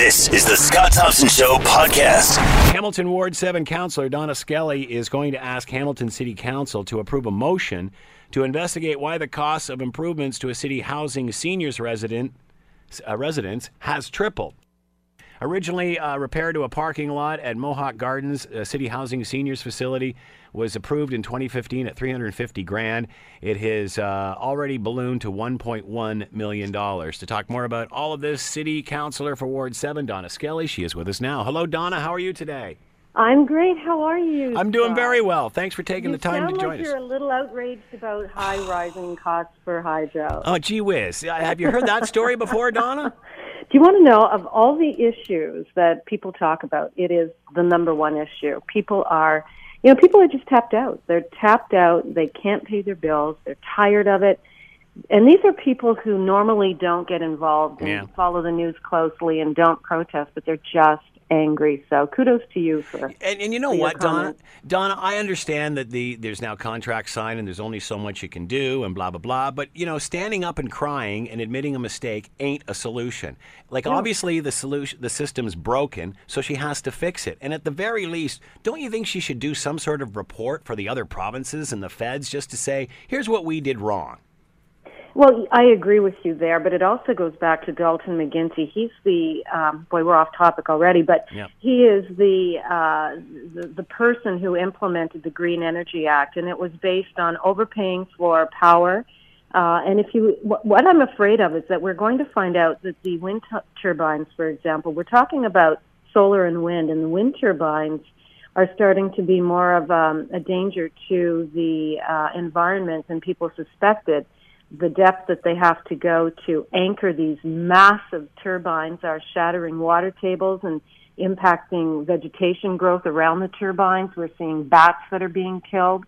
This is the Scott Thompson Show podcast. Hamilton Ward 7 Councillor Donna Skelly is going to ask Hamilton City Council to approve a motion to investigate why the cost of improvements to a city housing seniors resident uh, residence has tripled. Originally uh, repaired to a parking lot at Mohawk Gardens, a city housing seniors facility, was approved in 2015 at 350 grand. It has uh, already ballooned to 1.1 million dollars. To talk more about all of this, City Councilor for Ward 7, Donna Skelly, she is with us now. Hello, Donna. How are you today? I'm great. How are you? I'm doing Scott? very well. Thanks for taking You the time to like join you're a little outraged about high rising costs for hydro. Oh, gee whiz. Have you heard that story before, Donna? Do you want to know of all the issues that people talk about? It is the number one issue. People are, you know, people are just tapped out. They're tapped out. They can't pay their bills. They're tired of it. And these are people who normally don't get involved and Yeah. follow the news closely and don't protest, but they're just angry. So kudos to you for And, and you know what, Donna? Donna, I understand that the there's now contracts signed and there's only so much you can do and blah blah blah. But you know, standing up and crying and admitting a mistake ain't a solution. Like obviously the solution, the system's broken, so she has to fix it. And at the very least, don't you think she should do some sort of report for the other provinces and the feds just to say, here's what we did wrong? Well, I agree with you there, but it also goes back to Dalton McGuinty. He's the um, boy. We're off topic already, but Yep. he is the, uh, the the person who implemented the Green Energy Act, and it was based on overpaying for power. Uh, and if you, what, what I'm afraid of is that we're going to find out that the wind tu- turbines, for example, we're talking about solar and wind, and the wind turbines are starting to be more of um, a danger to the uh, environment than people suspected the depth that they have to go to anchor these massive turbines are shattering water tables and impacting vegetation growth around the turbines. We're seeing bats that are being killed.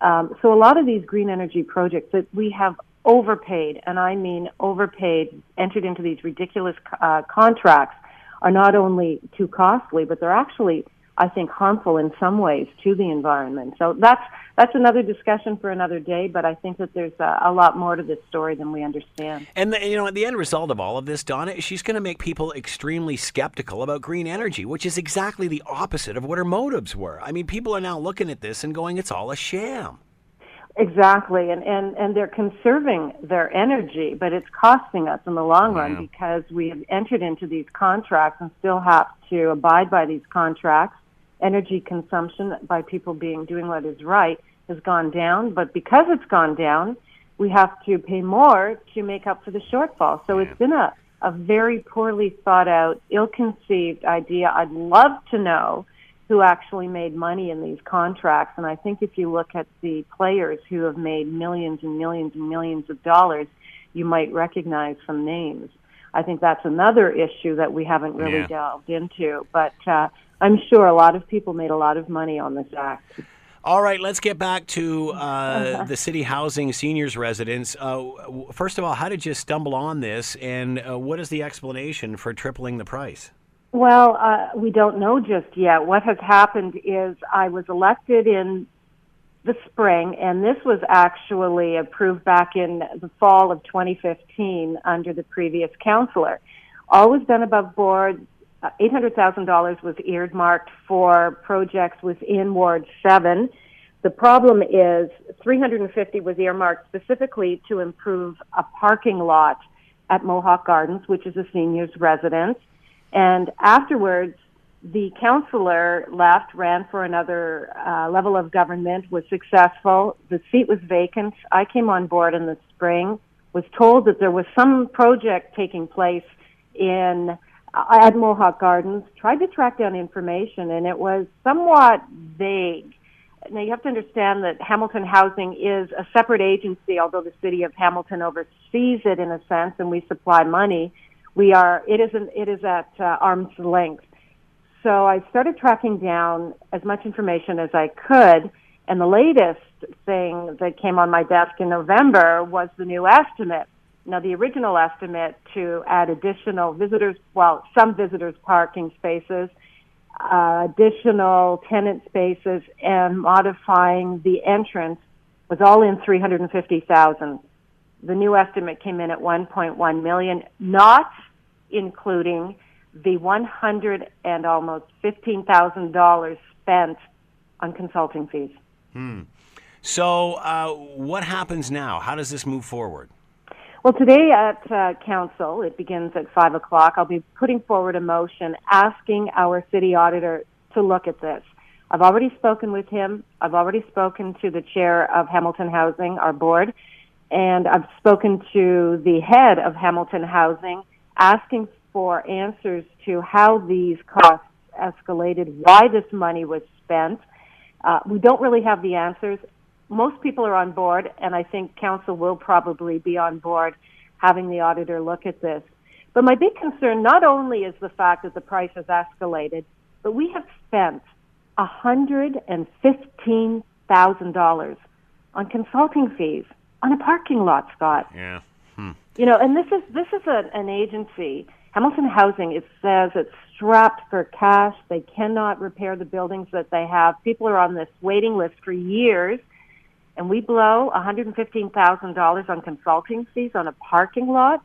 Um, so a lot of these green energy projects that we have overpaid, and I mean overpaid, entered into these ridiculous uh, contracts, are not only too costly, but they're actually, I think, harmful in some ways to the environment. So that's that's another discussion for another day. But I think that there's a, a lot more to this story than we understand. And the, you know, at the end result of all of this, Donna, is she's going to make people extremely skeptical about green energy, which is exactly the opposite of what her motives were. I mean, people are now looking at this and going, "It's all a sham." Exactly, and, and, and they're conserving their energy, but it's costing us in the long run because we have entered into these contracts and still have to abide by these contracts. Energy consumption by people being doing what is right has gone down, but because it's gone down, we have to pay more to make up for the shortfall. So it's been a, a very poorly thought out, ill conceived idea. I'd love to know who actually made money in these contracts. And I think if you look at the players who have made millions and millions and millions of dollars, you might recognize some names. I think that's another issue that we haven't really Yeah. delved into. But uh, I'm sure a lot of people made a lot of money on this act. All right, let's get back to uh, the city housing seniors residence. Uh, first of all, how did you stumble on this, and uh, what is the explanation for tripling the price? Well, uh, we don't know just yet. What has happened is I was elected in the spring, and this was actually approved back in the fall of 2015 under the previous counselor. Always done above board. Uh, $800,000 was earmarked for projects within Ward 7. The problem is 350 was earmarked specifically to improve a parking lot at Mohawk Gardens, which is a seniors residence. And afterwards, the counselor left, ran for another uh, level of government, was successful. The seat was vacant. I came on board in the spring, was told that there was some project taking place in at Mohawk Gardens, tried to track down information, and it was somewhat vague. Now, you have to understand that Hamilton Housing is a separate agency, although the city of Hamilton oversees it in a sense, and we supply money. We are, it is, an, it is at uh, arm's length. So I started tracking down as much information as I could, and the latest thing that came on my desk in November was the new estimate. Now, the original estimate to add additional visitors, well, some visitors parking spaces, uh, additional tenant spaces, and modifying the entrance was all in 350,000. The new estimate came in at 1.1 million, not including the 100 and almost $15,000 spent on consulting fees. Hmm. So, uh, what happens now? How does this move forward? Well, today at uh, council, it begins at 5 o'clock. I'll be putting forward a motion asking our city auditor to look at this. I've already spoken with him. I've already spoken to the chair of Hamilton Housing, our board, and I've spoken to the head of Hamilton Housing asking for answers to how these costs escalated, why this money was spent. Uh, we don't really have the answers. Most people are on board, and I think council will probably be on board having the auditor look at this. But my big concern not only is the fact that the price has escalated, but we have spent $115,000 on consulting fees on a parking lot, Scott. Yeah. Hmm. You know, and this is this is a, an agency, Hamilton Housing. It says it's strapped for cash. They cannot repair the buildings that they have. People are on this waiting list for years, and we blow one hundred and fifteen thousand dollars on consulting fees on a parking lot.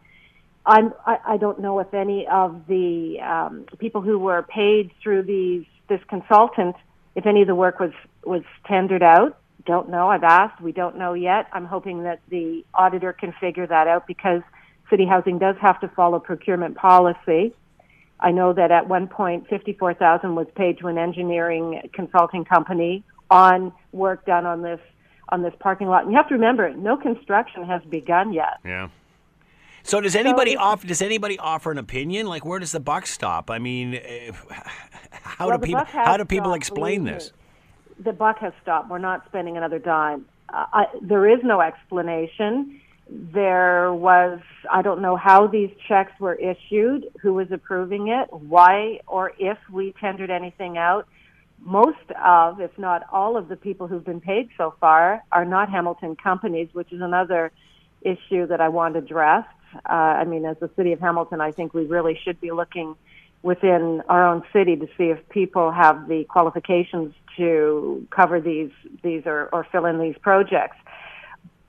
I'm, I, I don't know if any of the um, people who were paid through these this consultant, if any of the work was was tendered out. Don't know. I've asked. We don't know yet. I'm hoping that the auditor can figure that out because city housing does have to follow procurement policy. I know that at one point, fifty-four thousand was paid to an engineering consulting company on work done on this on this parking lot. And you have to remember, no construction has begun yet. Yeah. So does anybody it- offer? Does anybody offer an opinion? Like, where does the buck stop? I mean, eh, how Well, do people how do people stopped, explain this? me. The buck has stopped. We're not spending another dime. Uh, I, there is no explanation. There was, I don't know how these checks were issued, who was approving it, why or if we tendered anything out. Most of, if not all of the people who've been paid so far are not Hamilton companies, which is another issue that I want addressed. Uh, I mean, as the city of Hamilton, I think we really should be looking within our own city to see if people have the qualifications to cover these these or, or fill in these projects.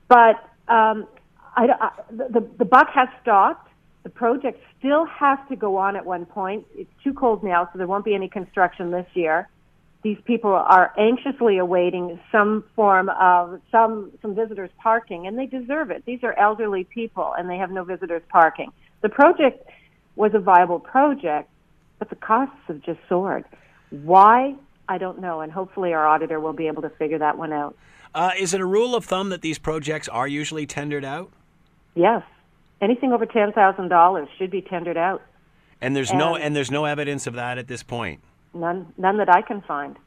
But um, I, I, the the buck has stopped. The project still has to go on at one point. It's too cold now, so there won't be any construction this year. These people are anxiously awaiting some form of some some visitors parking, and they deserve it. These are elderly people, and they have no visitors parking. The project was a viable project, but the costs have just soared. Why? I don't know, and hopefully our auditor will be able to figure that one out. Uh, is it a rule of thumb that these projects are usually tendered out? Yes, anything over ten thousand dollars should be tendered out. And there's no And- and there's no evidence of that at this point. None, none that I can find.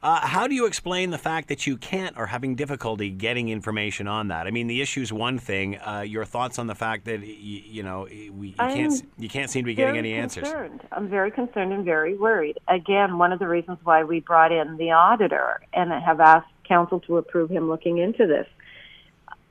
Uh, how do you explain the fact that you can't or having difficulty getting information on that? I mean, the issue's one thing. Uh, your thoughts on the fact that y- you know we, you can't I'm you can't seem to be getting any answers. Concerned. I'm very concerned and very worried. Again, one of the reasons why we brought in the auditor and have asked council to approve him looking into this.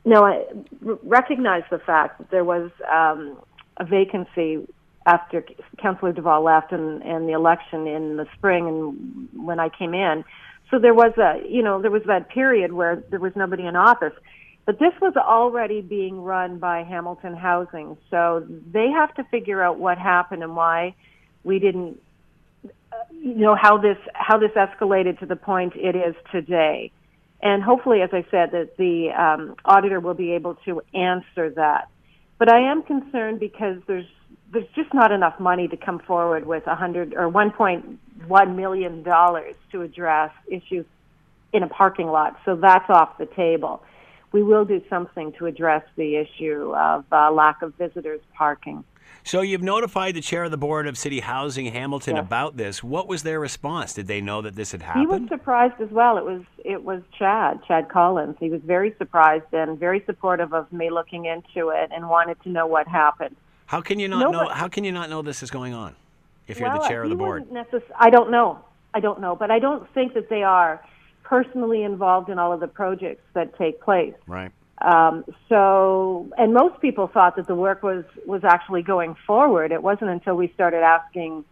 Now, I r- recognize the fact that there was um, a vacancy after Councillor Duvall left and, and the election in the spring and when I came in. So there was a, you know, there was that period where there was nobody in office. But this was already being run by Hamilton Housing. So they have to figure out what happened and why we didn't, you know, how this, how this escalated to the point it is today. And hopefully, as I said, that the um, auditor will be able to answer that. But I am concerned because there's there's just not enough money to come forward with a hundred or 1.1 million dollars to address issues in a parking lot. So that's off the table. We will do something to address the issue of uh, lack of visitors parking. So you've notified the chair of the board of City Housing Hamilton Yes. about this. What was their response? Did they know that this had happened? He was surprised as well. It was it was Chad, Chad Collins. He was very surprised and very supportive of me looking into it and wanted to know what happened. How can you not No, know? How can you not know this is going on? If you're well, the chair of the board, necess- I don't know. I don't know, but I don't think that they are personally involved in all of the projects that take place. right? Um, so, and most people thought that the work was was actually going forward. It wasn't until we started asking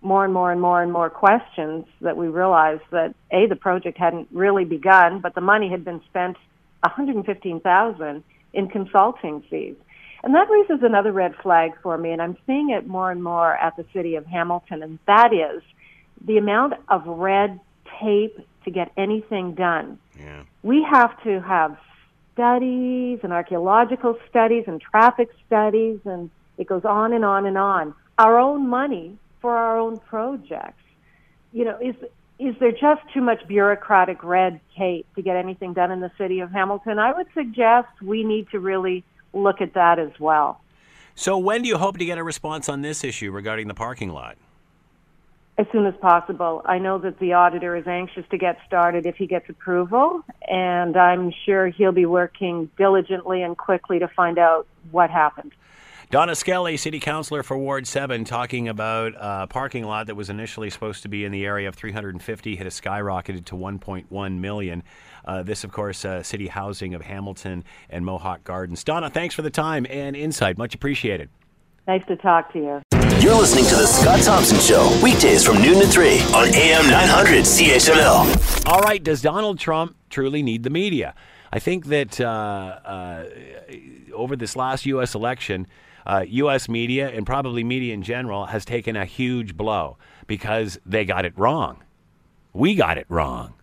more and more and more and more questions that we realized that a the project hadn't really begun, but the money had been spent, one hundred and fifteen thousand in consulting fees. And that raises another red flag for me, and I'm seeing it more and more at the city of Hamilton, and that is the amount of red tape to get anything done. Yeah. We have to have studies and archaeological studies and traffic studies, and it goes on and on and on. Our own money for our own projects. You know, is is there just too much bureaucratic red tape to get anything done in the city of Hamilton? I would suggest we need to really look at that as well. So, when do you hope to get a response on this issue regarding the parking lot? As soon as possible. I know that the auditor is anxious to get started if he gets approval, and I'm sure he'll be working diligently and quickly to find out what happened. Donna Skelly, City Councilor for Ward 7, talking about a parking lot that was initially supposed to be in the area of 350, had skyrocketed to 1.1 million. Uh, this, of course, uh, City Housing of Hamilton and Mohawk Gardens. Donna, thanks for the time and insight. Much appreciated. Nice to talk to you. You're listening to The Scott Thompson Show, weekdays from noon to 3 on AM 900 CHML. All right, does Donald Trump truly need the media? I think that uh, uh, over this last U.S. election, uh, U.S. media and probably media in general has taken a huge blow because they got it wrong. We got it wrong.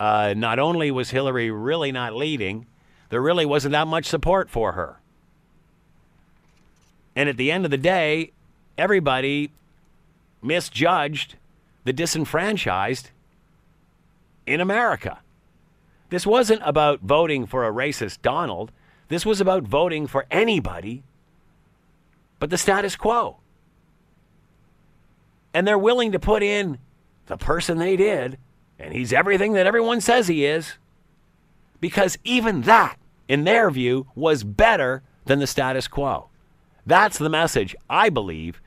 Uh, not only was Hillary really not leading, there really wasn't that much support for her. And at the end of the day, everybody misjudged the disenfranchised in America. This wasn't about voting for a racist Donald. This was about voting for anybody but the status quo. And they're willing to put in the person they did, and he's everything that everyone says he is, because even that, in their view, was better than the status quo. That's the message, I believe,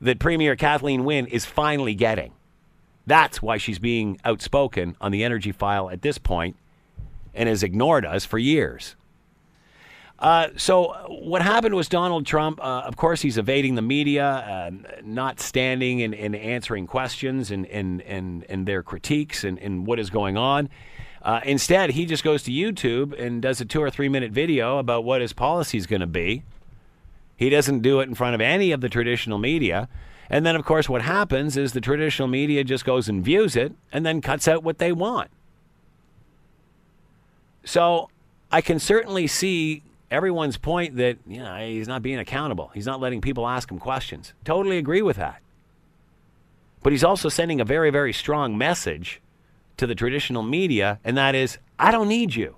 that Premier Kathleen Wynne is finally getting. That's why she's being outspoken on the energy file at this point and has ignored us for years. Uh, so what happened was Donald Trump. Uh, of course, he's evading the media, uh, not standing and, and, answering questions and, and, and, and their critiques and, and what is going on. Uh, instead, he just goes to YouTube and does a two or three minute video about what his policy is going to be. He doesn't do it in front of any of the traditional media. And then, of course, what happens is the traditional media just goes and views it and then cuts out what they want. So I can certainly see everyone's point that you know, he's not being accountable. He's not letting people ask him questions. Totally agree with that. But he's also sending a very, very strong message to the traditional media, and that is I don't need you.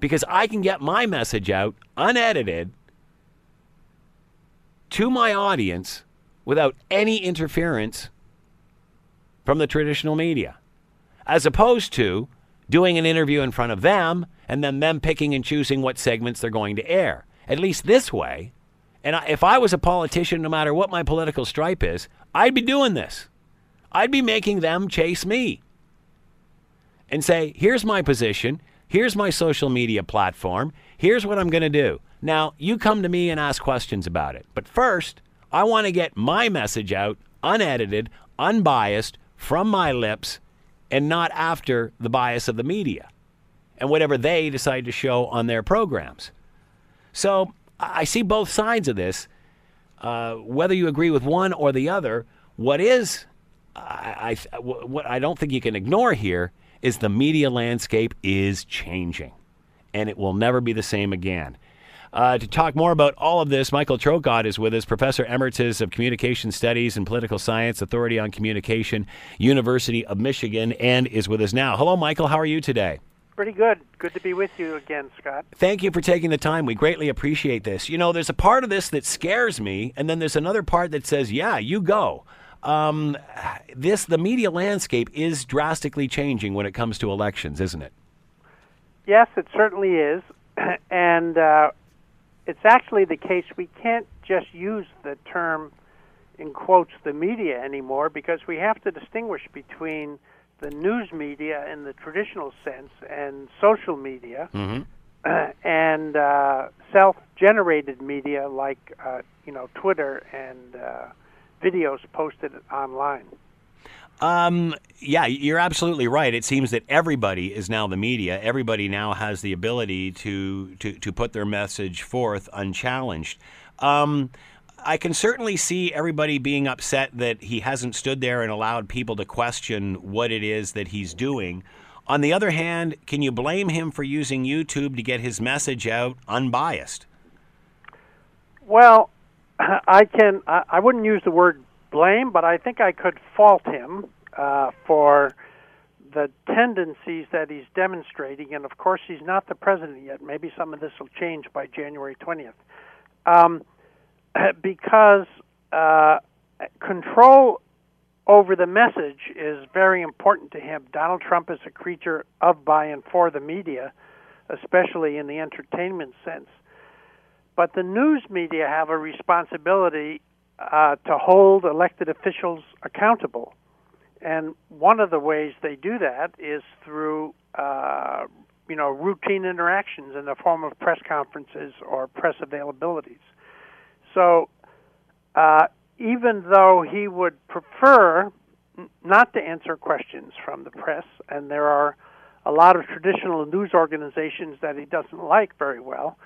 Because I can get my message out unedited to my audience without any interference from the traditional media, as opposed to doing an interview in front of them and then them picking and choosing what segments they're going to air. At least this way. And if I was a politician, no matter what my political stripe is, I'd be doing this. I'd be making them chase me and say, here's my position, here's my social media platform, here's what I'm going to do. Now, you come to me and ask questions about it. But first, I want to get my message out, unedited, unbiased, from my lips, and not after the bias of the media and whatever they decide to show on their programs. So I see both sides of this. Uh, whether you agree with one or the other, what is I, I, what I don't think you can ignore here is the media landscape is changing, and it will never be the same again. Uh, to talk more about all of this, Michael Traugott is with us, Professor Emeritus of Communication Studies and Political Science, Authority on Communication, University of Michigan, and is with us now. Hello, Michael. How are you today? Pretty good. Good to be with you again, Scott. Thank you for taking the time. We greatly appreciate this. You know, there's a part of this that scares me, and then there's another part that says, yeah, you go. Um, this, the media landscape is drastically changing when it comes to elections, isn't it? Yes, it certainly is. and uh, it's actually the case we can't just use the term, in quotes, the media anymore because we have to distinguish between the news media in the traditional sense and social media mm-hmm. and uh, self-generated media like uh, you know Twitter and uh, videos posted online. Um, yeah, you're absolutely right. It seems that everybody is now the media. Everybody now has the ability to to, to put their message forth unchallenged. Um, I can certainly see everybody being upset that he hasn't stood there and allowed people to question what it is that he's doing. On the other hand, can you blame him for using YouTube to get his message out unbiased? Well, I can. I, I wouldn't use the word blame, but I think I could fault him uh, for the tendencies that he's demonstrating. And of course, he's not the president yet. Maybe some of this will change by January 20th. Um, because uh, control over the message is very important to him. Donald Trump is a creature of, by, and for the media, especially in the entertainment sense. But the news media have a responsibility uh, to hold elected officials accountable. And one of the ways they do that is through, uh, you know, routine interactions in the form of press conferences or press availabilities. So, uh, even though he would prefer not to answer questions from the press, and there are a lot of traditional news organizations that he doesn't like very well,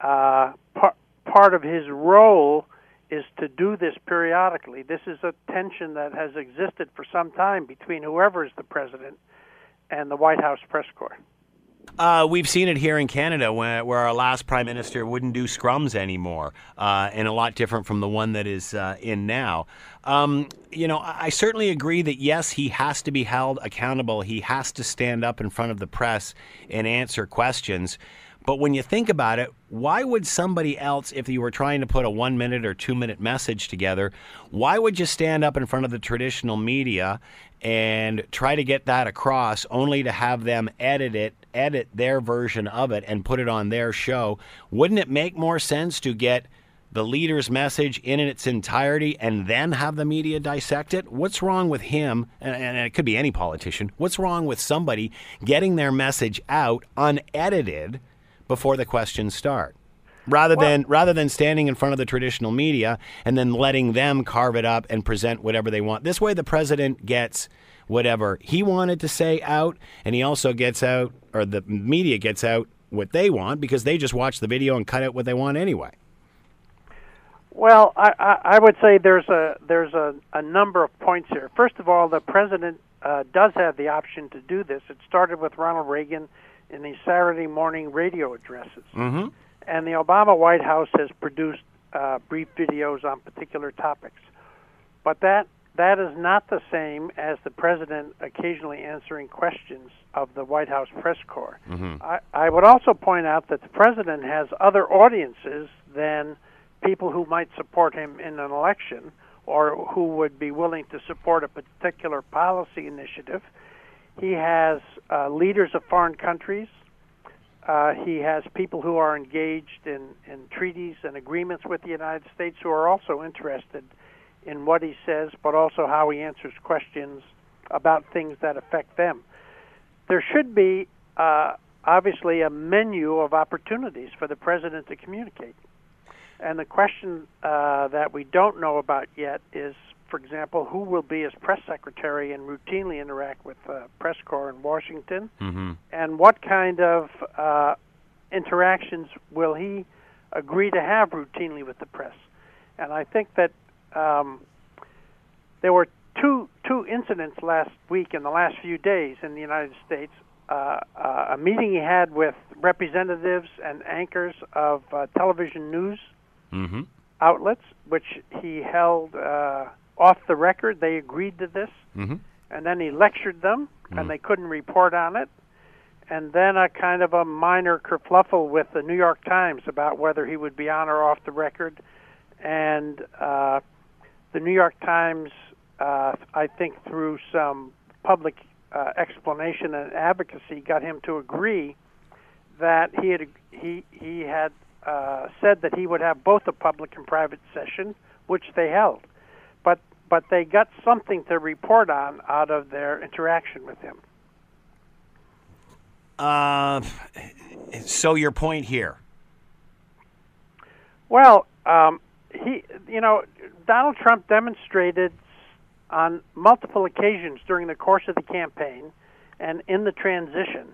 uh, par- part of his role is to do this periodically. This is a tension that has existed for some time between whoever is the president and the White House press corps. Uh, we've seen it here in Canada where, where, our last prime minister wouldn't do scrums anymore, uh, and a lot different from the one that is uh, in now. Um, you know, I certainly agree that yes, he has to be held accountable. He has to stand up in front of the press and answer questions. But when you think about it, why would somebody else, if you were trying to put a one minute or two minute message together, why would you stand up in front of the traditional media and try to get that across only to have them edit it, edit their version of it, and put it on their show? Wouldn't it make more sense to get the leader's message in its entirety and then have the media dissect it? What's wrong with him? And, and, it could be any politician. What's wrong with somebody getting their message out unedited? Before the questions start rather well, than rather than standing in front of the traditional media and then letting them carve it up and present whatever they want. This way the president gets whatever he wanted to say out and he also gets out or the media gets out what they want because they just watch the video and cut out what they want anyway. Well, I, I, I would say there's a there's a, a number of points here. First of all, the president uh, does have the option to do this. It started with Ronald Reagan in these Saturday morning radio addresses. Mm-hmm. And the Obama White House has produced uh, brief videos on particular topics. But that that is not the same as the president occasionally answering questions of the White House press corps. Mm-hmm. I, I would also point out that the president has other audiences than people who might support him in an election or who would be willing to support a particular policy initiative. He has uh, leaders of foreign countries. Uh, he has people who are engaged in, in treaties and agreements with the United States who are also interested in what he says, but also how he answers questions about things that affect them. There should be uh, obviously a menu of opportunities for the president to communicate. And the question uh, that we don't know about yet is for example, who will be his press secretary and routinely interact with uh, press corps in Washington, mm-hmm. and what kind of uh, interactions will he agree to have routinely with the press? And I think that um, there were two two incidents last week in the last few days in the United States. Uh, uh, a meeting he had with representatives and anchors of uh, television news mm-hmm. outlets, which he held uh, off the record. They agreed to this, mm-hmm. and then he lectured them, mm-hmm. and they couldn't report on it. And then a kind of a minor kerfluffle with the New York Times about whether he would be on or off the record. And uh, the New York Times, uh, I think, through some public uh, explanation and advocacy, got him to agree that he had he he had uh, said that he would have both a public and private session, which they held but they got something to report on out of their interaction with him. Uh, so your point here? Well, um, he, you know, Donald Trump demonstrated on multiple occasions during the course of the campaign and in the transition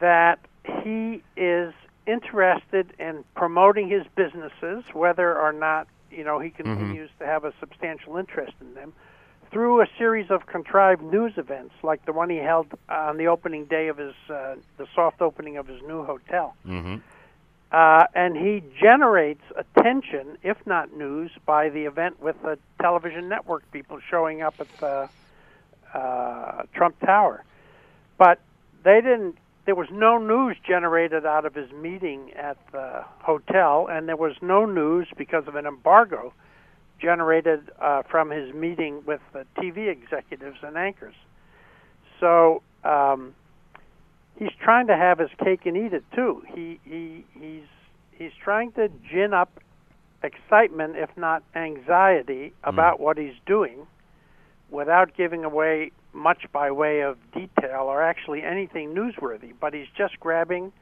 that he is interested in promoting his businesses, whether or not you know he continues mm-hmm. to have a substantial interest in them, through a series of contrived news events, like the one he held on the opening day of his uh, the soft opening of his new hotel. Mm-hmm. Uh, and he generates attention, if not news, by the event with the television network people showing up at the uh, Trump Tower. But they didn't. There was no news generated out of his meeting at the hotel, and there was no news because of an embargo generated uh, from his meeting with the TV executives and anchors. So um, he's trying to have his cake and eat it too. He he he's he's trying to gin up excitement, if not anxiety, hmm. about mm. what he's doing, without giving away much by way of detail or actually anything newsworthy. But he's just grabbing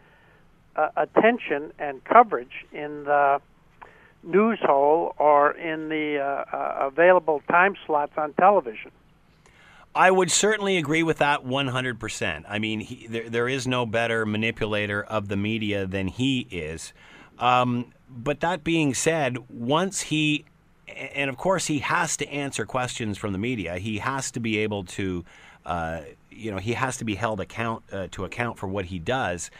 uh, attention and coverage in the news hole or in the uh, uh, available time slots on television. I would certainly agree with that 100%. I mean, he, there, there is no better manipulator of the media than he is. Um, but that being said, once he, and of course, he has to answer questions from the media, he has to be able to, uh, you know, he has to be held account uh, to account for what he does.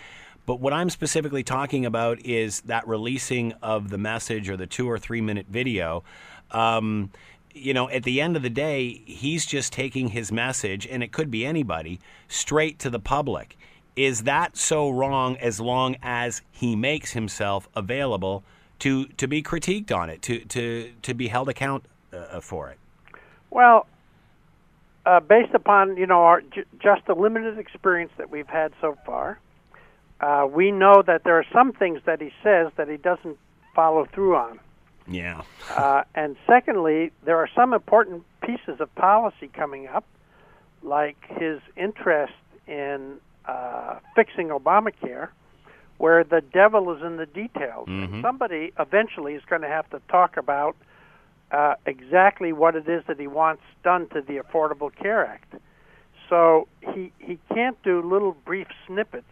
But what I'm specifically talking about is that releasing of the message or the two or three minute video. Um, you know, at the end of the day, he's just taking his message, and it could be anybody, straight to the public. Is that so wrong as long as he makes himself available to, to be critiqued on it, to, to, to be held account uh, for it? Well, uh, based upon you know our j- just the limited experience that we've had so far, uh, we know that there are some things that he says that he doesn't follow through on. Yeah. uh, and secondly, there are some important pieces of policy coming up, like his interest in uh, fixing Obamacare, where the devil is in the details. Mm-hmm. Somebody eventually is going to have to talk about uh, exactly what it is that he wants done to the Affordable Care Act. So he he can't do little brief snippets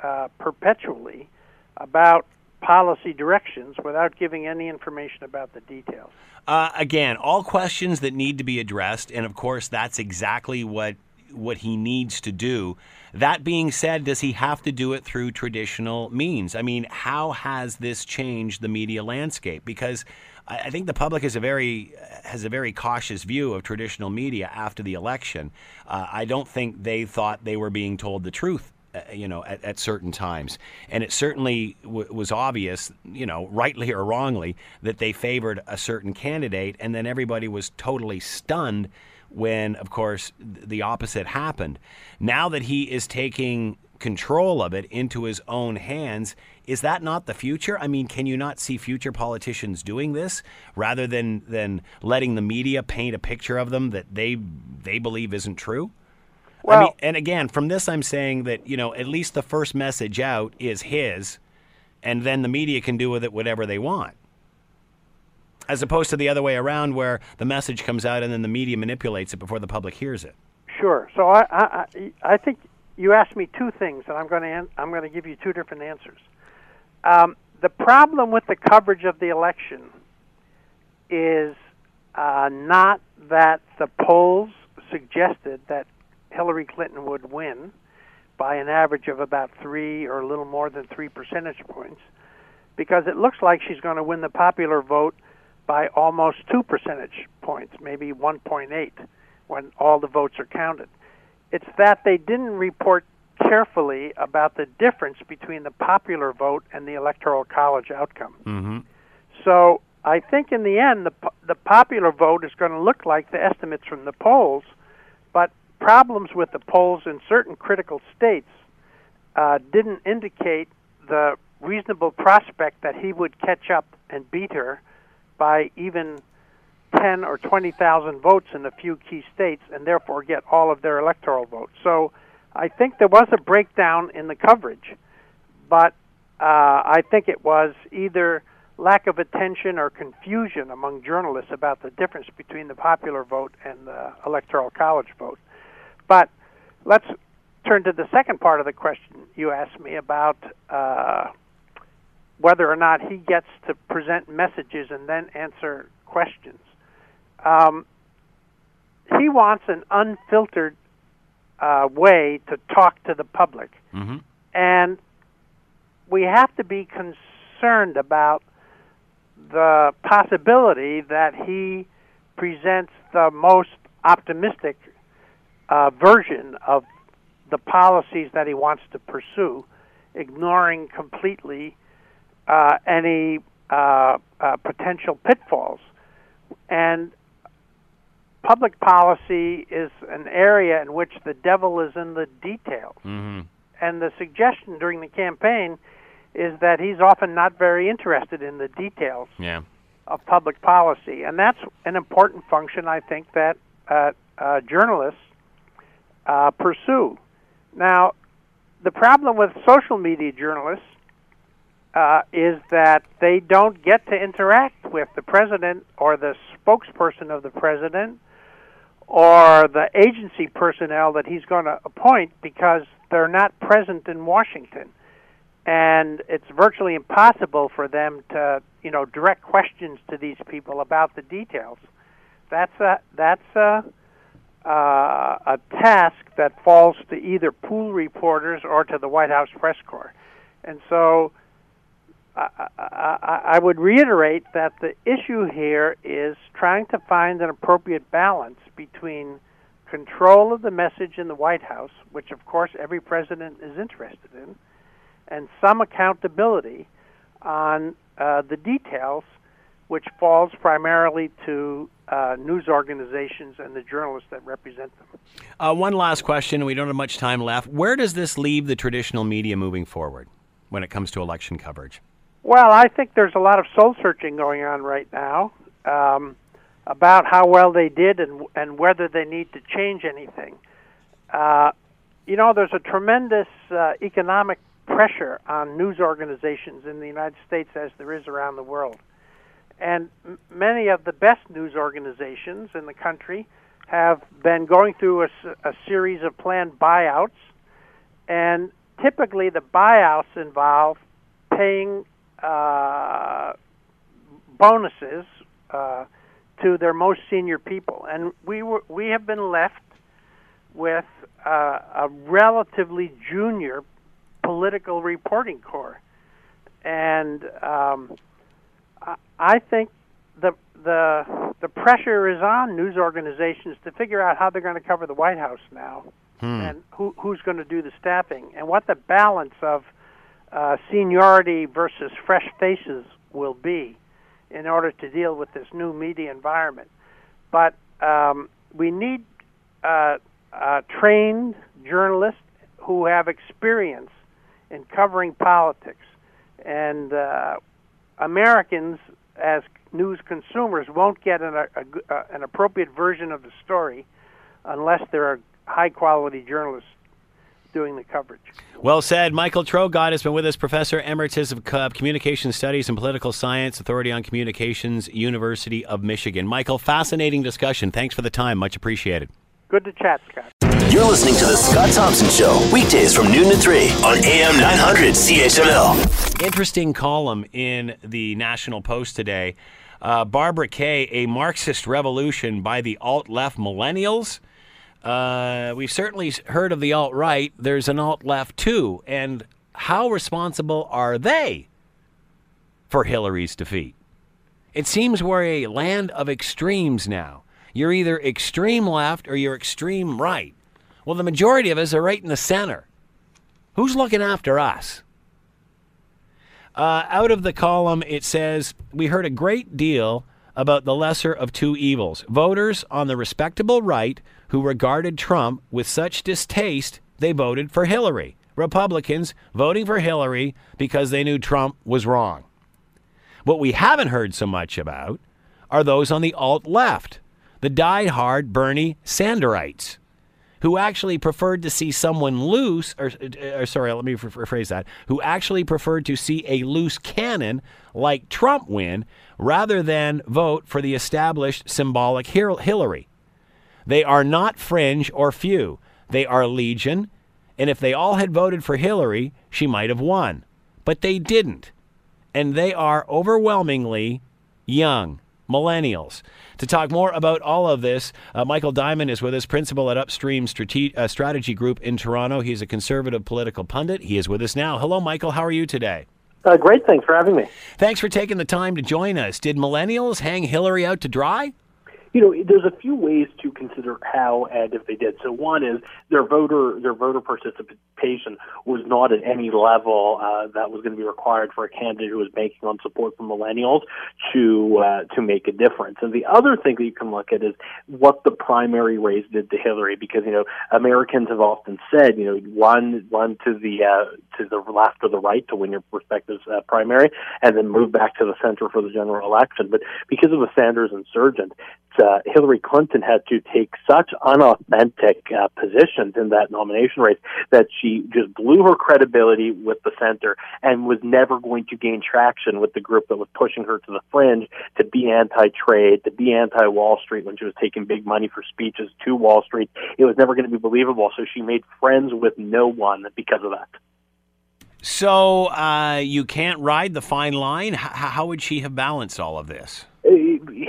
uh, perpetually about policy directions without giving any information about the details. Uh, again, all questions that need to be addressed, and of course, that's exactly what what he needs to do. That being said, does he have to do it through traditional means? I mean, how has this changed the media landscape? Because I think the public is a very has a very cautious view of traditional media after the election. Uh, I don't think they thought they were being told the truth uh, you know, at, at, certain times. And it certainly w- was obvious, you know, rightly or wrongly, that they favored a certain candidate, and then everybody was totally stunned when, of course, the opposite happened. Now that he is taking control of it into his own hands, is that not the future? I mean, can you not see future politicians doing this rather than than letting the media paint a picture of them that they they believe isn't true? Well, I mean, and again, from this, I'm saying that you know at least the first message out is his, and then the media can do with it whatever they want, as opposed to the other way around, where the message comes out and then the media manipulates it before the public hears it. Sure. So I I, I think you asked me two things, and I'm going to an- I'm going to give you two different answers. Um, the problem with the coverage of the election is uh, not that the polls suggested that Hillary Clinton would win by an average of about three or a little more than three percentage points, because it looks like she's going to win the popular vote by almost two percentage points, maybe 1.8, when all the votes are counted. It's that they didn't report carefully about the difference between the popular vote and the electoral college outcome. Mm-hmm. So I think in the end, the the popular vote is going to look like the estimates from the polls, but problems with the polls in certain critical states uh, didn't indicate the reasonable prospect that he would catch up and beat her by even 10 or 20,000 votes in a few key states and therefore get all of their electoral votes. So I think there was a breakdown in the coverage, but uh, I think it was either lack of attention or confusion among journalists about the difference between the popular vote and the electoral college vote. But let's turn to the second part of the question you asked me about uh, whether or not he gets to present messages and then answer questions. Um, he wants an unfiltered uh, way to talk to the public. Mm-hmm. And we have to be concerned about the possibility that he presents the most optimistic uh, version of the policies that he wants to pursue, ignoring completely uh, any uh, uh potential pitfalls. And public policy is an area in which the devil is in the details. Mm-hmm. And the suggestion during the campaign is that he's often not very interested in the details Yeah. of public policy. And that's an important function, I think, that uh, uh, journalists uh, pursue. Now, the problem with social media journalists uh, is that they don't get to interact with the president or the spokesperson of the president or the agency personnel that he's going to appoint because they're not present in Washington. And it's virtually impossible for them to, you know, direct questions to these people about the details. That's a that's a uh, a task that falls to either pool reporters or to the White House press corps. And so I, I, would reiterate that the issue here is trying to find an appropriate balance between control of the message in the White House, which of course every president is interested in, and some accountability on uh, the details, which falls primarily to uh, news organizations and the journalists that represent them. Uh, one last question. We don't have much time left. Where does this leave the traditional media moving forward when it comes to election coverage? Well, I think there's a lot of soul searching going on right now um, about how well they did and and whether they need to change anything. Uh, you know, there's a tremendous uh, economic pressure on news organizations in the United States as there is around the world, and m- many of the best news organizations in the country have been going through a, a series of planned buyouts, and typically the buyouts involve paying uh, bonuses uh, to their most senior people, and we were we have been left with uh, a relatively junior political reporting corps, and um, I, I think the the the pressure is on news organizations to figure out how they're going to cover the White House now, and who who's going to do the staffing, and what the balance of uh, seniority versus fresh faces will be in order to deal with this new media environment. But um, we need uh, uh, trained journalists who have experience in covering politics. And uh, Americans, as news consumers, won't get an, a, a, an appropriate version of the story unless there are high quality journalists doing the coverage. Well said. Michael Traugott has been with us, Professor Emeritus of Co- Communication Studies and Political Science, Authority on Communications, University of Michigan. Michael, fascinating discussion. Thanks for the time. Much appreciated. Good to chat, Scott. You're listening to The Scott Thompson Show, weekdays from noon to 3 on AM 900 CHML. Interesting column in the National Post today. Uh, Barbara Kay, a Marxist revolution by the alt left millennials. Uh, we've certainly heard of the alt right. There's an alt left too. And how responsible are they for Hillary's defeat? It seems we're a land of extremes now. You're either extreme left or you're extreme right. Well, the majority of us are right in the center. Who's looking after us? Uh, out of the column, it says we heard a great deal about the lesser of two evils. Voters on the respectable right who regarded Trump with such distaste, they voted for Hillary. Republicans voting for Hillary because they knew Trump was wrong. What we haven't heard so much about are those on the alt left, the die-hard Bernie Sanderites. who actually preferred to see someone loose, or, or sorry, let me rephrase that, who actually preferred to see a loose cannon like Trump win rather than vote for the established symbolic Hillary. They are not fringe or few, they are legion, and if they all had voted for Hillary, she might have won. But they didn't. And they are overwhelmingly young millennials. To talk more about all of this, uh, Michael Diamond is with us, principal at Upstream Strate- uh, Strategy Group in Toronto. He's a conservative political pundit. He is with us now. Hello, Michael. How are you today? Uh, great. Thanks for having me. Thanks for taking the time to join us. Did millennials hang Hillary out to dry? You know, there's a few ways to consider how and if they did. So one is their voter their voter participation was not at any level uh, that was going to be required for a candidate who was banking on support from millennials to uh, to make a difference. And the other thing that you can look at is what the primary race did to Hillary, because you know Americans have often said, you know, one one to the uh, to the left or the right to win your respective uh, primary, and then move back to the center for the general election. But because of the Sanders insurgent, uh, Hillary Clinton had to take such unauthentic uh, positions in that nomination race that she just blew her credibility with the center and was never going to gain traction with the group that was pushing her to the fringe to be anti-trade, to be anti-Wall Street when she was taking big money for speeches to Wall Street. It was never going to be believable. So she made friends with no one because of that. So uh, you can't ride the fine line. H- how would she have balanced all of this?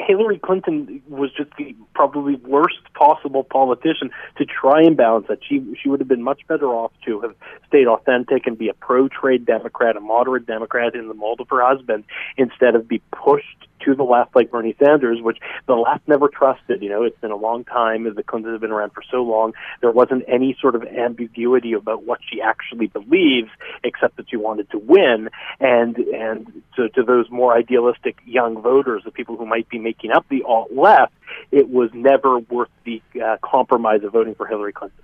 Hillary Clinton was just the probably worst possible politician to try and balance that. She she would have been much better off to have stayed authentic and be a pro trade Democrat, a moderate Democrat in the mold of her husband, instead of be pushed to the left like Bernie Sanders, which the left never trusted. You know, it's been a long time. The Clintons have been around for so long. There wasn't any sort of ambiguity about what she actually believes, except that she wanted to win. And and so to those more idealistic young voters, the people who might be making up the alt left, it was never worth the uh, compromise of voting for Hillary Clinton.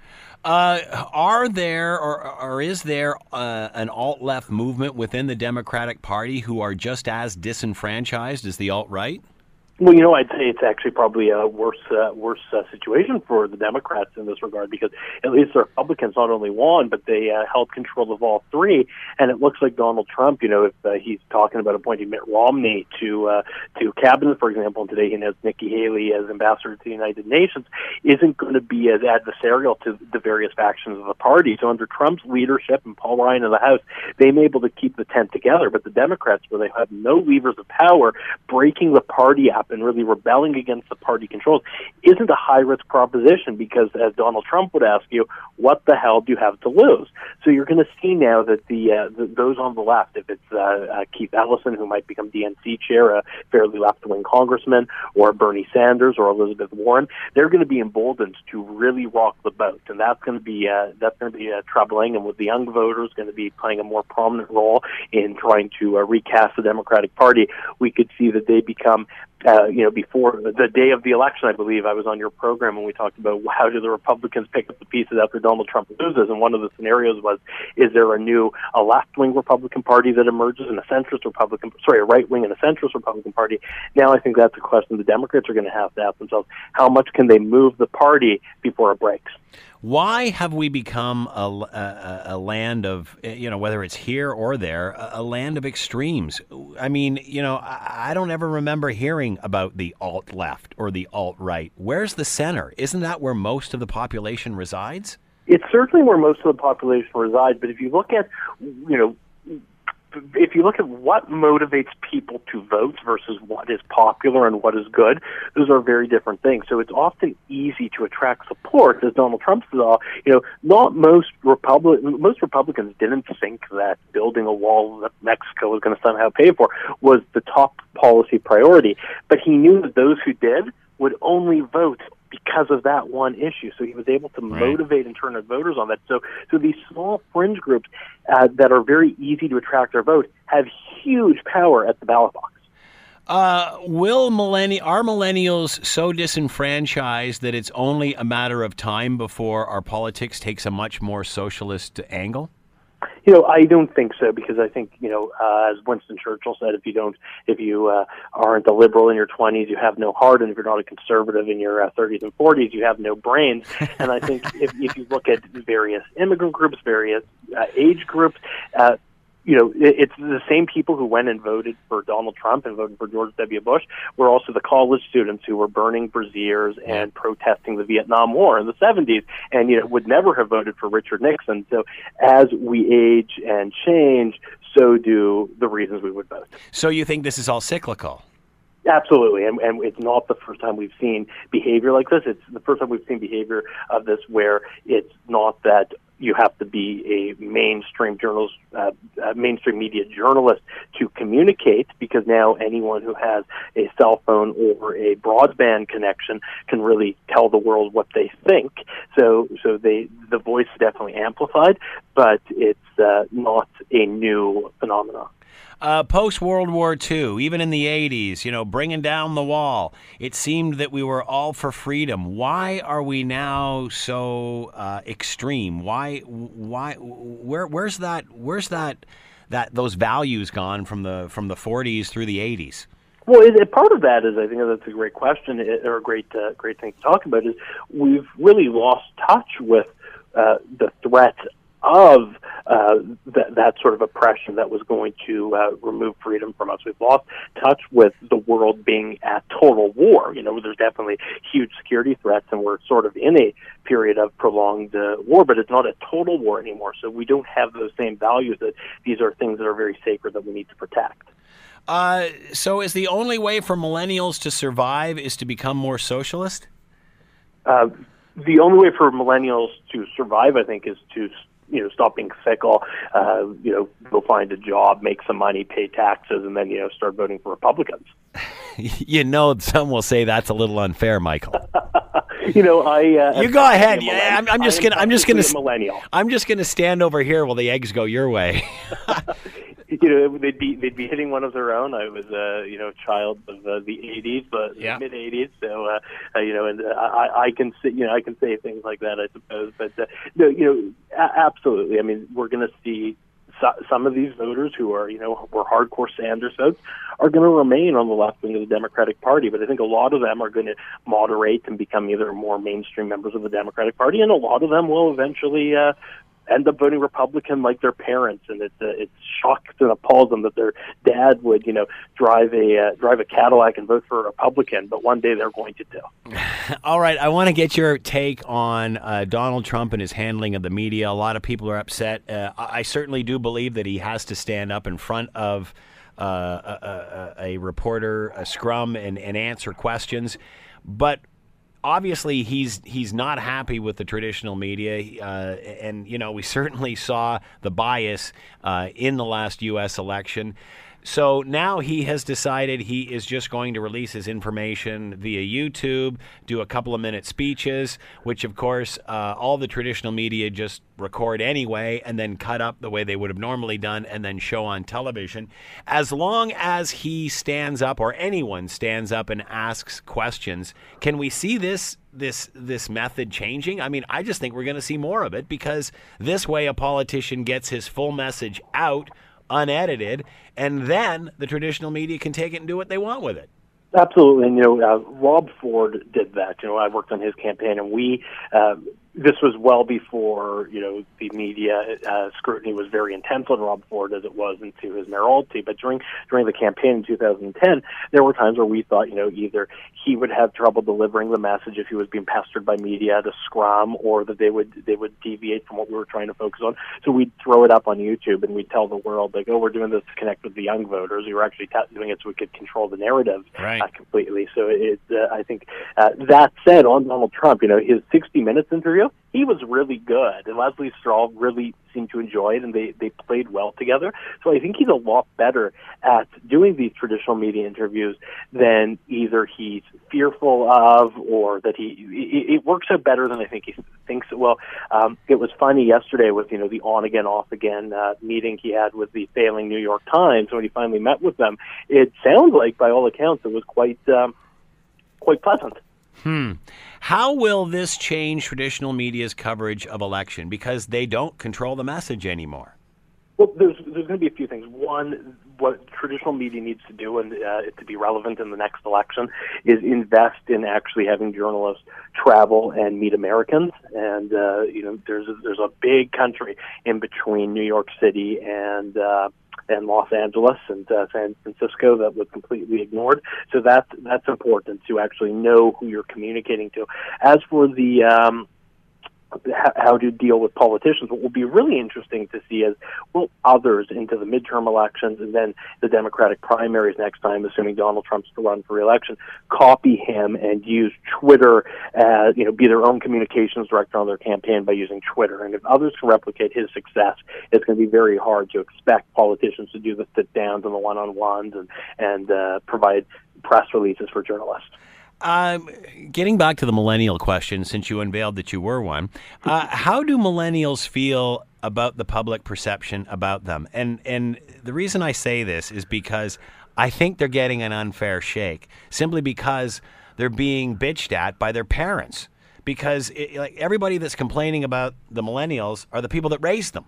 Uh, are there or, or is there uh, an alt left movement within the Democratic Party who are just as disenfranchised as the alt right? Well, you know, I'd say it's actually probably a worse, uh, worse uh, situation for the Democrats in this regard because at least the Republicans not only won, but they uh, held control of all three. And it looks like Donald Trump, you know, if uh, he's talking about appointing Mitt Romney to uh, to cabinet, for example, and today he has Nikki Haley as ambassador to the United Nations, isn't going to be as adversarial to the various factions of the party. So under Trump's leadership and Paul Ryan in the House, they may be able to keep the tent together. But the Democrats, where they have no levers of power, breaking the party up and really rebelling against the party controls isn't a high risk proposition because, as Donald Trump would ask you, what the hell do you have to lose? So you're going to see now that the, uh, the those on the left, if it's uh, uh, Keith Ellison who might become DNC chair, a fairly left wing congressman, or Bernie Sanders or Elizabeth Warren, they're going to be emboldened to really rock the boat, and that's going to be uh, that's going to be uh, troubling. And with the young voters going to be playing a more prominent role in trying to uh, recast the Democratic Party, we could see that they become uh, you know, before the day of the election, I believe I was on your program and we talked about how do the Republicans pick up the pieces after Donald Trump loses. And one of the scenarios was, is there a new, a left wing Republican Party that emerges and a centrist Republican, sorry, a right wing and a centrist Republican Party? Now I think that's a question the Democrats are going to have to ask themselves. How much can they move the party before it breaks? Why have we become a, a, a, land of, you know, whether it's here or there, a, a land of extremes? I mean, you know, I, I, don't ever remember hearing about the alt left or the alt right. Where's the center? Isn't that where most of the population resides? It's certainly where most of the population resides, but if you look at, you know, if you look at what motivates people to vote versus what is popular and what is good, those are very different things. So it's often easy to attract support, as Donald Trump saw. You know, not most Republic most Republicans didn't think that building a wall that Mexico was going to somehow pay for was the top policy priority, but he knew that those who did would only vote because of that one issue. So he was able to right. motivate and turn voters on that. So, so these small fringe groups uh, that are very easy to attract their vote have huge power at the ballot box. Uh, will millenni- are millennials so disenfranchised that it's only a matter of time before our politics takes a much more socialist angle? You know, I don't think so because I think you know, uh, as Winston Churchill said, if you don't, if you uh, aren't a liberal in your 20s, you have no heart, and if you're not a conservative in your uh, 30s and 40s, you have no brains. and I think if, if you look at various immigrant groups, various uh, age groups, uh, you know, it's the same people who went and voted for Donald Trump and voted for George W. Bush were also the college students who were burning braziers and protesting the Vietnam War in the 70s and, you know, would never have voted for Richard Nixon. So as we age and change, so do the reasons we would vote. So you think this is all cyclical? Absolutely, and, and it's not the first time we've seen behavior like this. It's the first time we've seen behavior of this where it's not that you have to be a mainstream journalist, uh, uh, mainstream media journalist to communicate, because now anyone who has a cell phone or a broadband connection can really tell the world what they think. So, so they the voice is definitely amplified, but it's uh, not a new phenomenon. Uh, Post World War II, even in the 80s, you know, bringing down the wall, it seemed that we were all for freedom. Why are we now so uh, extreme? Why, why, where, where's that, where's that, that those values gone from the from the 40s through the 80s? Well, it, part of that is I think that's a great question or a great uh, great thing to talk about is we've really lost touch with uh, the threat of uh, that, that sort of oppression that was going to uh, remove freedom from us. We've lost touch with the world being at total war. You know, there's definitely huge security threats, and we're sort of in a period of prolonged uh, war, but it's not a total war anymore. So we don't have those same values that these are things that are very sacred that we need to protect. Uh, so, is the only way for millennials to survive is to become more socialist? Uh, the only way for millennials to survive, I think, is to you know stop being fickle uh, you know go find a job make some money pay taxes and then you know start voting for republicans. You know some will say that's a little unfair michael. You know i uh, you go ahead. yeah I'm, I'm, just gonna i'm just gonna millennial. I'm just gonna stand over here while the eggs go your way you know they'd be they'd be hitting one of their own. I was a uh, you know child of uh, the '80s, but yeah. mid '80s, so uh, uh, you know, and uh, I, I can say you know I can say things like that, I suppose. But uh, no, you know, a- absolutely. I mean, we're going to see so- some of these voters who are you know were hardcore Sanders votes are going to remain on the left wing of the Democratic Party, but I think a lot of them are going to moderate and become either more mainstream members of the Democratic Party, and a lot of them will eventually uh, end up voting Republican like their parents, and it uh, it shocks and appalls them that their dad would you know drive a uh, drive a Cadillac and vote for a Republican, but one day they're going to do. All right, I want to get your take on uh, Donald Trump and his handling of the media. A lot of people are upset. Uh, I certainly do believe that he has to stand up in front of. Uh, a, a, a reporter, a scrum, and, and answer questions. But obviously he's he's not happy with the traditional media, uh, and you know we certainly saw the bias uh, in the last U.S. election. So now he has decided he is just going to release his information via YouTube, do a couple of minute speeches, which of course uh, all the traditional media just record anyway and then cut up the way they would have normally done and then show on television. As long as he stands up or anyone stands up and asks questions, can we see this this this method changing? I mean, I just think we're going to see more of it because this way a politician gets his full message out unedited, and then the traditional media can take it and do what they want with it. Absolutely, and you know, uh, Rob Ford did that. You know, I worked on his campaign, and we uh, this was well before you know the media uh, scrutiny was very intense on Rob Ford as it was into his mayoralty. But during during the campaign in 2010, there were times where we thought you know either he would have trouble delivering the message if he was being pestered by media to scrum, or that they would they would deviate from what we were trying to focus on. So we'd throw it up on YouTube and we'd tell the world like, oh, we're doing this to connect with the young voters. We were actually t- doing it so we could control the narrative right. uh, completely. So it uh, I think uh, that said, on Donald Trump, you know, his 60 Minutes interview he was really good, and Lesley Stahl really seemed to enjoy it, and they they played well together. So I think he's a lot better at doing these traditional media interviews than either he's fearful of or that he it, it works out better than I think he thinks it will. Um, it was funny yesterday with you know the on again off again uh, meeting he had with the failing New York Times when he finally met with them. It sounds like, by all accounts, it was quite um, quite pleasant. Hmm. How will this change traditional media's coverage of election because they don't control the message anymore? Well, there's there's going to be a few things. One, what traditional media needs to do, and uh, to be relevant in the next election, is invest in actually having journalists travel and meet Americans. And uh, you know, there's a, there's a big country in between New York City and uh, and Los Angeles and uh, San Francisco that was completely ignored. So that's that's important to actually know who you're communicating to. As for the um, how to deal with politicians. What will be really interesting to see is will others into the midterm elections and then the Democratic primaries next time, assuming Donald Trump's to run for reelection, copy him and use Twitter as you know be their own communications director on their campaign by using Twitter. And if others can replicate his success, it's going to be very hard to expect politicians to do the sit downs and the one on ones and and uh, provide press releases for journalists. Um, getting back to the millennial question, since you unveiled that you were one, uh, how do millennials feel about the public perception about them? And and the reason I say this is because I think they're getting an unfair shake, simply because they're being bitched at by their parents. Because it, like everybody that's complaining about the millennials are the people that raised them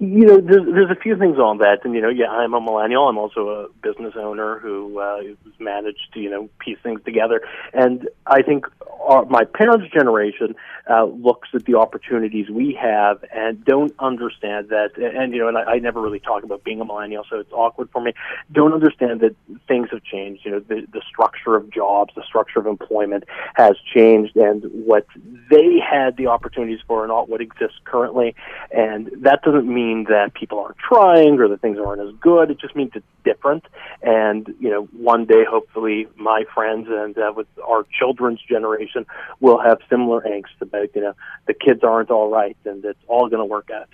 you know, there's, there's a few things on that, and you know, yeah, I'm a millennial. I'm also a business owner who uh, managed to you know piece things together, and I think our, my parents' generation uh, looks at the opportunities we have and don't understand that. And you know, and I, I never really talk about being a millennial, so it's awkward for me. Don't understand that things have changed. You know, the the structure of jobs, the structure of employment has changed, and what they had the opportunities for are not what exists currently. And that doesn't mean that people aren't trying or that things aren't as good. It just means it's different. And you know, one day, hopefully, my friends and uh, with our children's generation will have similar angst about you know the kids aren't all right and it's all going to work out.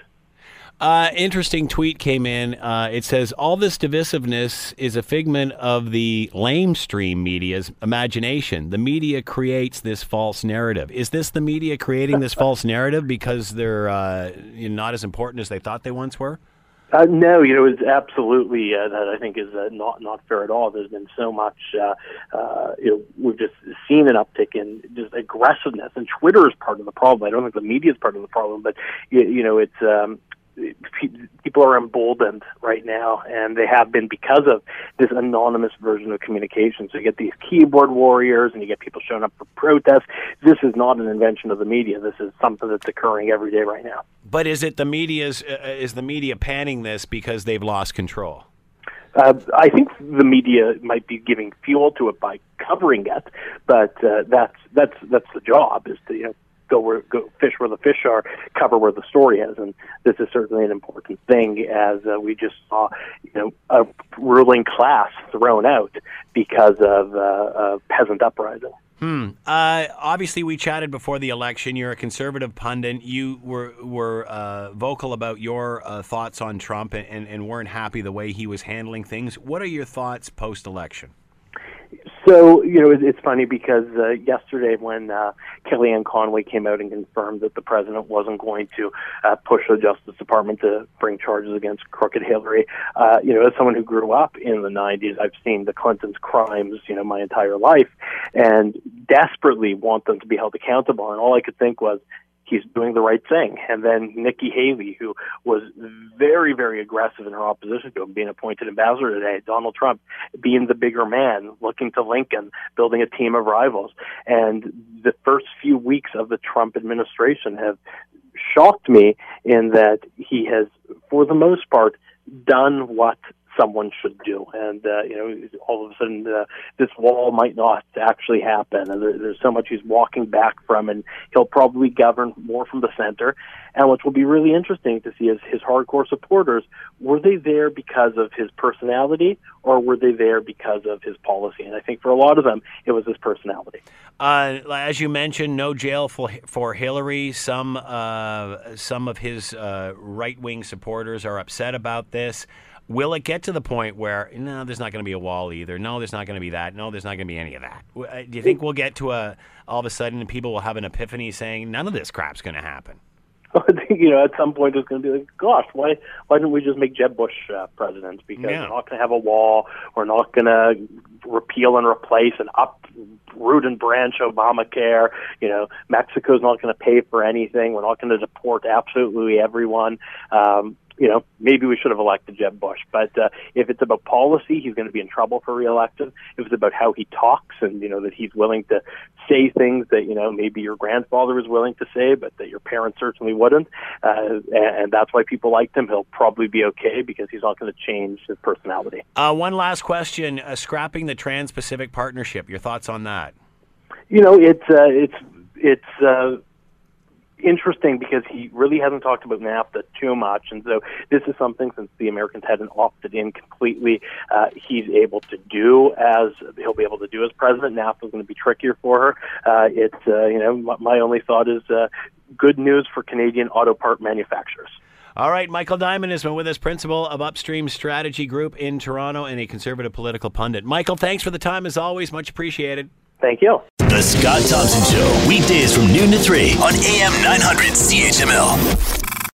Uh, interesting tweet came in. Uh, it says all this divisiveness is a figment of the lamestream media's imagination. The media creates this false narrative. Is this the media creating this false narrative because they're uh, not as important as they thought they once were? Uh, no, you know, it's absolutely uh, that I think is uh, not not fair at all. There's been so much, uh, uh, you know, we've just seen an uptick in just aggressiveness, and Twitter is part of the problem. I don't think the media is part of the problem, but you, you know, it's um, people are emboldened right now, and they have been because of this anonymous version of communication. So you get these keyboard warriors, and you get people showing up for protests. This is not an invention of the media. This is something that's occurring every day right now. But is it the media's? Uh, is the media panning this because they've lost control? Uh, I think the media might be giving fuel to it by covering it, but uh, that's that's that's the job is to you know go where go fish where the fish are, cover where the story is, and this is certainly an important thing. As uh, we just saw, you know, a ruling class thrown out because of uh, a peasant uprising. Hmm. Uh, obviously, we chatted before the election. You're a conservative pundit. You were were uh, vocal about your uh, thoughts on Trump and, and weren't happy the way he was handling things. What are your thoughts post election? So you know, it's funny because uh, yesterday when uh, Kellyanne Conway came out and confirmed that the president wasn't going to uh, push the Justice Department to bring charges against crooked Hillary, uh, you know, as someone who grew up in the '90s, I've seen the Clintons' crimes, you know, my entire life, and desperately want them to be held accountable. And all I could think was, he's doing the right thing. And then Nikki Haley, who was very, very aggressive in her opposition to him being appointed ambassador today, Donald Trump being the bigger man, looking to Lincoln, building a team of rivals. And the first few weeks of the Trump administration have shocked me in that he has, for the most part, done what someone should do. And uh, you know, all of a sudden, uh, this wall might not actually happen. And there, there's so much he's walking back from, and he'll probably govern more from the center. And what will be really interesting to see is his hardcore supporters were they there because of his personality, or were they there because of his policy? And I think for a lot of them, it was his personality. Uh, as you mentioned, no jail for for Hillary. Some uh, some of his uh, right wing supporters are upset about this. Will it get to the point where no, there's not going to be a wall either? No, there's not going to be that. No, there's not going to be any of that. Uh, do you think we'll get to a all of a sudden people will have an epiphany saying none of this crap's going to happen? I think you know, at some point it's going to be like, gosh, why why didn't we just make Jeb Bush uh, president? Because yeah. we're not going to have a wall. We're not going to repeal and replace and uproot and branch Obamacare. You know, Mexico's not going to pay for anything. We're not going to deport absolutely everyone. Um, you know, maybe we should have elected Jeb Bush. But uh, if it's about policy, he's going to be in trouble for reelection. If it's about how he talks and, you know, that he's willing to say things that, you know, maybe your grandfather was willing to say, but that your parents certainly wouldn't, uh, and that's why people liked him, he'll probably be okay because he's not going to change his personality. Uh, one last question uh, scrapping the Trans Pacific Partnership. Your thoughts on that? You know, it's, uh, it's, it's, uh, interesting because he really hasn't talked about NAFTA too much, and so this is something since the Americans hadn't opted in completely, uh, he's able to do as he'll be able to do as president. NAFTA is going to be trickier for her. Uh, it's uh, you know my, my only thought is uh, good news for Canadian auto part manufacturers. All right, Michael Diamond has been with us, principal of Upstream Strategy Group in Toronto and a conservative political pundit. Michael, thanks for the time as always. Much appreciated. Thank you. The Scott Thompson Show, weekdays from noon to 3 on AM 900 CHML.